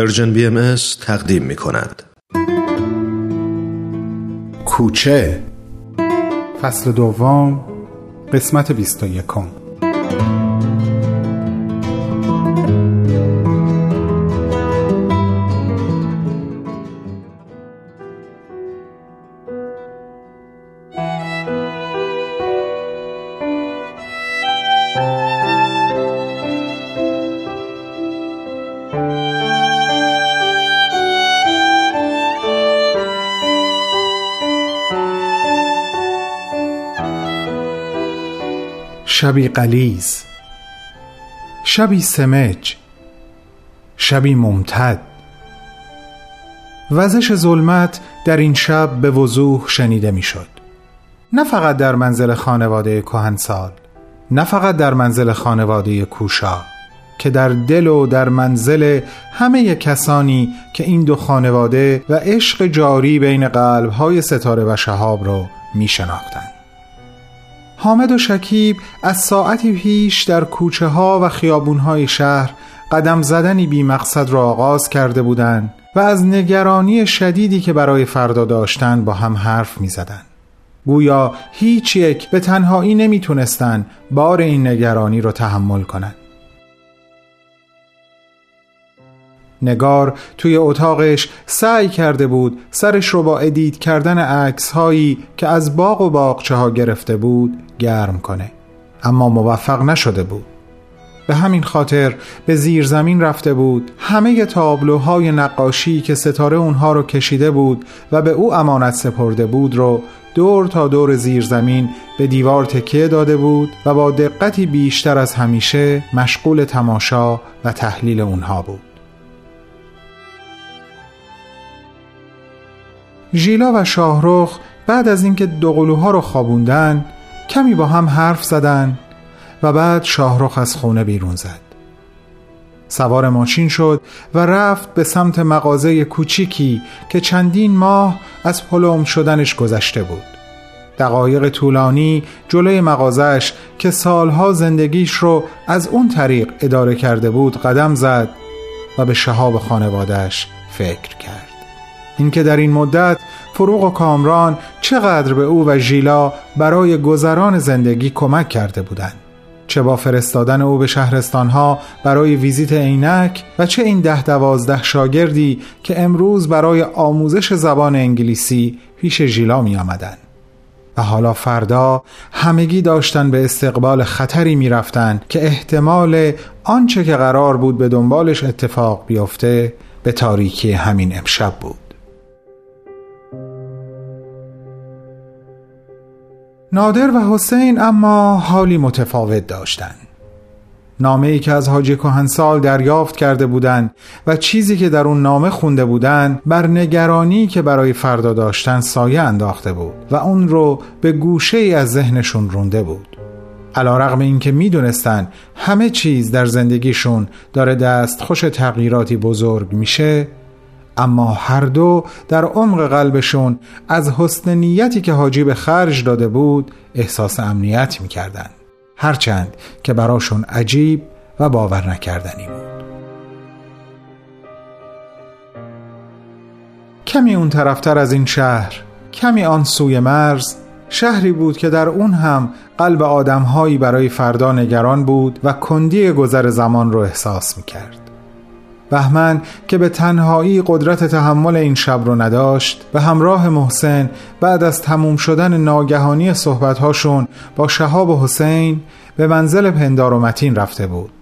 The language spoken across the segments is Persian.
پرژن بی تقدیم می کند. کوچه فصل دوم قسمت 21 شبی قلیز شبی سمج شبی ممتد وزش ظلمت در این شب به وضوح شنیده می‌شد. نه فقط در منزل خانواده کهنسال نه فقط در منزل خانواده کوشا که در دل و در منزل همه کسانی که این دو خانواده و عشق جاری بین قلبهای ستاره و شهاب رو می شناختند. حامد و شکیب از ساعتی پیش در کوچه ها و خیابون های شهر قدم زدنی بی مقصد را آغاز کرده بودند و از نگرانی شدیدی که برای فردا داشتند با هم حرف می زدن. گویا هیچ یک به تنهایی نمی‌تونستن بار این نگرانی رو تحمل کنند. نگار توی اتاقش سعی کرده بود سرش رو با ادیت کردن عکس هایی که از باغ و باغچه ها گرفته بود گرم کنه. اما موفق نشده بود. به همین خاطر به زیر زمین رفته بود. همه تابلوهای نقاشی که ستاره اونها رو کشیده بود و به او امانت سپرده بود رو دور تا دور زیر زمین به دیوار تکیه داده بود و با دقتی بیشتر از همیشه مشغول تماشا و تحلیل اونها بود. ژیلا و شاهرخ بعد از اینکه دوقلوها رو خوابوندن کمی با هم حرف زدن و بعد شاهرخ از خونه بیرون زد. سوار ماشین شد و رفت به سمت مغازه کوچیکی که چندین ماه از پلوم شدنش گذشته بود. دقایق طولانی جلوی مغازش که سالها زندگیش رو از اون طریق اداره کرده بود قدم زد و به شهاب خانوادش فکر کرد. اینکه در این مدت فروغ و کامران چقدر به او و ژیلا برای گذران زندگی کمک کرده بودند چه با فرستادن او به شهرستانها برای ویزیت عینک و چه این ده دوازده شاگردی که امروز برای آموزش زبان انگلیسی پیش ژیلا می آمدن. و حالا فردا همگی داشتن به استقبال خطری می رفتن که احتمال آنچه که قرار بود به دنبالش اتفاق بیفته به تاریکی همین امشب بود نادر و حسین اما حالی متفاوت داشتند. نامه ای که از حاجی کهنسال دریافت کرده بودند و چیزی که در اون نامه خونده بودند بر نگرانی که برای فردا داشتن سایه انداخته بود و اون رو به گوشه ای از ذهنشون رونده بود علا رغم این که می همه چیز در زندگیشون داره دست خوش تغییراتی بزرگ میشه اما هر دو در عمق قلبشون از حسن نیتی که حاجی به خرج داده بود احساس امنیت می‌کردن هرچند که براشون عجیب و باور نکردنی بود. کمی اون طرفتر از این شهر کمی آن سوی مرز شهری بود که در اون هم قلب آدمهایی برای فردا نگران بود و کندی گذر زمان رو احساس می‌کرد. بهمن که به تنهایی قدرت تحمل این شب رو نداشت به همراه محسن بعد از تموم شدن ناگهانی صحبتهاشون با شهاب و حسین به منزل پندار و متین رفته بود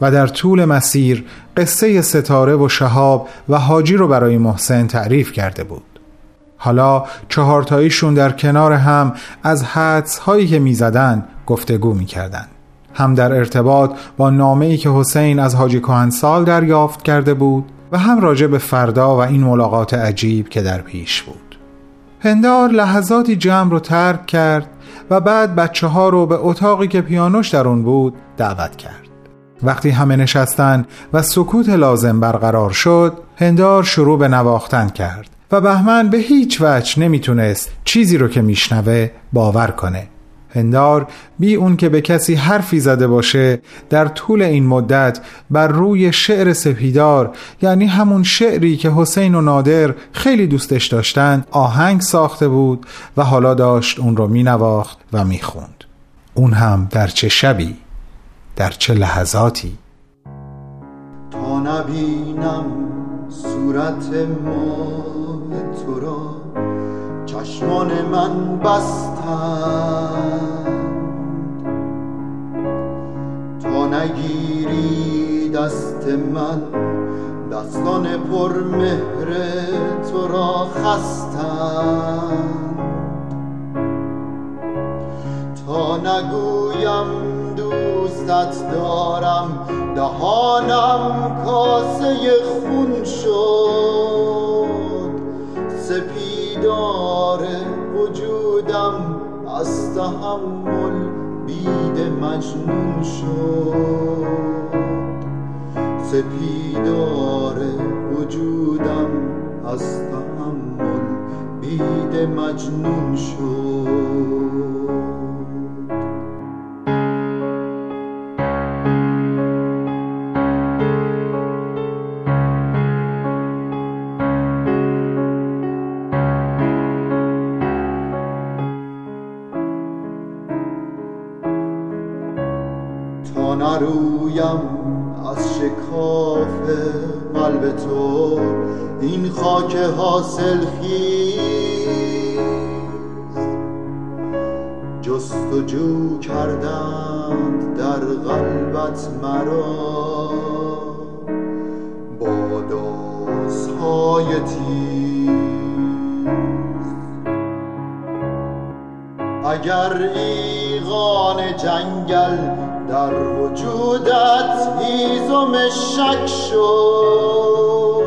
و در طول مسیر قصه ستاره و شهاب و حاجی رو برای محسن تعریف کرده بود. حالا چهارتاییشون در کنار هم از حدس هایی که می‌زدن گفتگو می‌کردند. هم در ارتباط با نامه ای که حسین از حاجی کهنسال دریافت کرده بود و هم راجع به فردا و این ملاقات عجیب که در پیش بود. پندار لحظاتی جمع رو ترک کرد و بعد بچه ها رو به اتاقی که پیانوش در اون بود دعوت کرد. وقتی همه نشستن و سکوت لازم برقرار شد پندار شروع به نواختن کرد و بهمن به هیچ وجه نمی‌تونست چیزی رو که میشنوه باور کنه. هندار بی اون که به کسی حرفی زده باشه در طول این مدت بر روی شعر سپیدار یعنی همون شعری که حسین و نادر خیلی دوستش داشتن آهنگ ساخته بود و حالا داشت اون رو می نواخت و می خوند. اون هم در چه شبی در چه لحظاتی تا نبینم صورت ماه تو را چشمان من بستند نگیری دست من. دستان پر مهر تو را خستند تا نگویم دوستت دارم دهانم کاسه خون شد. سپیدار وجودم از تحمل بید مجنون شد. سپیدار وجودم از تحمل بید مجنون شد. از شکاف قلب تو این خاک حاصل خیز. جستجو کردند در قلبت مرا. با دازهای تیز. اگر ایغان جنگل در وجودت هیزم شک شد.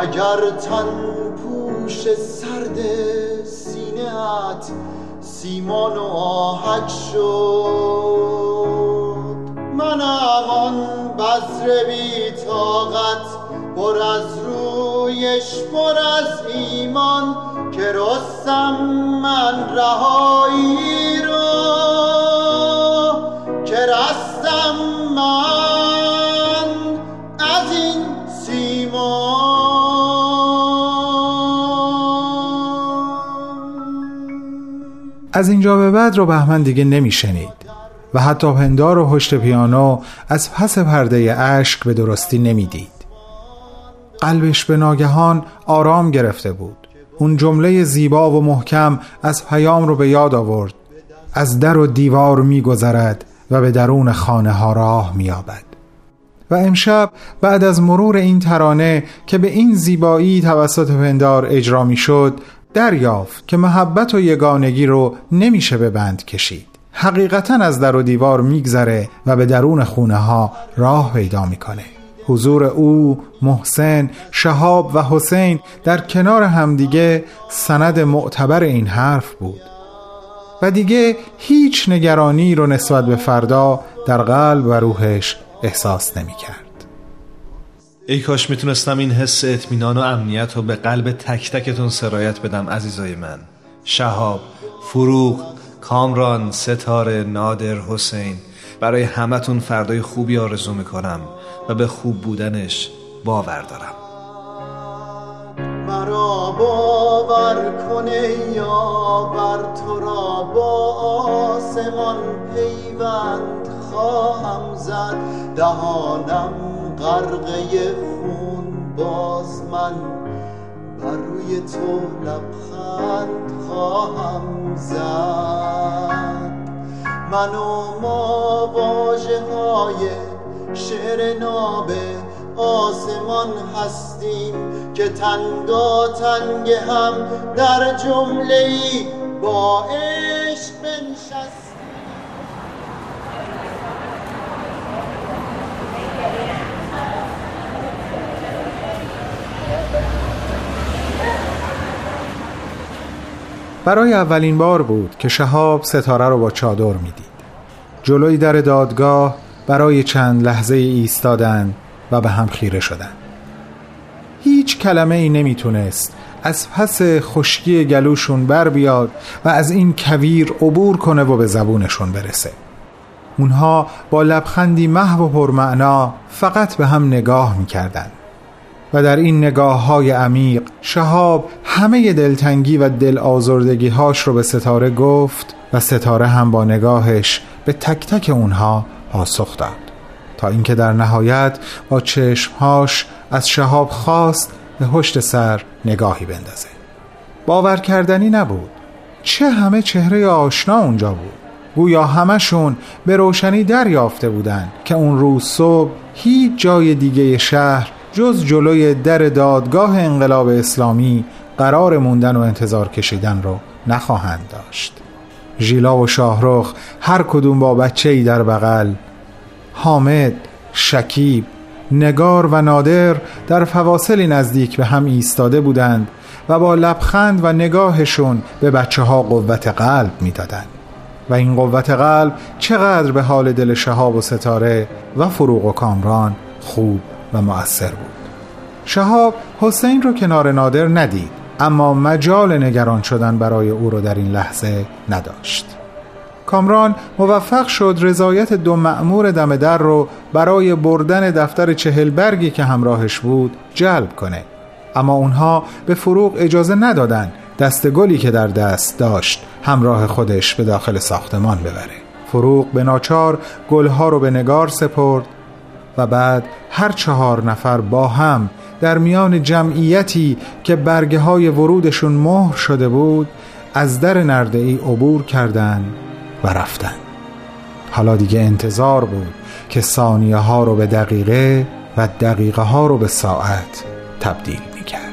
اگر تن پوش سرد سینهت سیمان و آهک شد. من آن بذر بی طاقت پر از رویش پر از ایمان که رستم من رهایی رو از اینجا به بعد رو بهمن دیگه نمیشنید و حتی پندار و هشت پیانو از پس پرده اشک به درستی نمی‌دید. قلبش به ناگهان آرام گرفته بود. اون جمله زیبا و محکم از پیام رو به یاد آورد. از در و دیوار میگذرد و به درون خانه ها راه میابد و امشب بعد از مرور این ترانه که به این زیبایی توسط پندار اجرا می‌شد دریافت که محبت و یگانگی رو نمیشه به بند کشید. حقیقتا از در و دیوار میگذره و به درون خونه ها راه پیدا می‌کنه. حضور او، محسن، شهاب و حسین در کنار همدیگه سند معتبر این حرف بود. و دیگه هیچ نگرانی رو نسبت به فردا در قلب و روحش احساس نمی کرد. ای کاش می‌تونستم این حس اطمینان و امنیت رو به قلب تک تکتون سرایت بدم عزیزای من. شهاب، فروغ، کامران، ستاره، نادر، حسین. برای همتون فردای خوبی آرزو می‌کنم و به خوب بودنش باور دارم. مرا باور کنه یا بر تو را با آسمان پیوند خواهم زد. دهانم غرقه خون باز من. بر روی تو لبخند خواهم زد. من و ما واجه های شعر نابه آسمان هستیم که تنگا تنگ هم در جمله با عشق بنشستیم برای اولین بار بود که شهاب ستاره رو با چادر می‌دید. جلوی در دادگاه برای چند لحظه ایستادند و به هم خیره شدند هیچ کلمه ای نمی‌تونست از پس خشکی گلوشون بر بیاد و از این کویر عبور کنه و به زبونشون برسه. اونها با لبخندی محو و پرمعنا فقط به هم نگاه می‌کردند. و در این نگاه های عمیق شهاب همه دلتنگی و دل آزردگی هاش رو به ستاره گفت و ستاره هم با نگاهش به تک تک اونها پاسخ داد. تا اینکه در نهایت با چشمهاش از شهاب خواست به هشت سر نگاهی بندازه. باور کردنی نبود. چه همه چهره آشنا اونجا بود. گویا همشون به روشنی دریافته بودند که اون روز صبح هیچ جای دیگه شهر جز جلوی در دادگاه انقلاب اسلامی قرار موندن و انتظار کشیدن رو نخواهند داشت. ژیلا و شاهرخ هر کدوم با بچه ای در بغل حامد، شکیب، نگار و نادر در فواصلی نزدیک به هم ایستاده بودند و با لبخند و نگاهشون به بچه ها قوت قلب می‌دادند. و این قوت قلب چقدر به حال دل شهاب و ستاره و فروغ و کامران خوب و مؤثر بود. شهاب حسین رو کنار نادر ندید اما مجال نگران شدن برای او رو در این لحظه نداشت. کامران موفق شد رضایت دو مأمور دم در رو برای بردن دفتر چهل برگی که همراهش بود جلب کنه. اما اونها به فروغ اجازه ندادن دست گلی که در دست داشت همراه خودش به داخل ساختمان ببره. فروغ به ناچار گلها رو به نگار سپرد و بعد هر چهار نفر با هم در میان جمعیتی که برگه های ورودشون مهر شده بود از در نرده ای عبور کردند و رفتن حالا دیگه انتظار بود که ثانیه ها رو به دقیقه و دقیقه ها رو به ساعت تبدیل می‌کرد.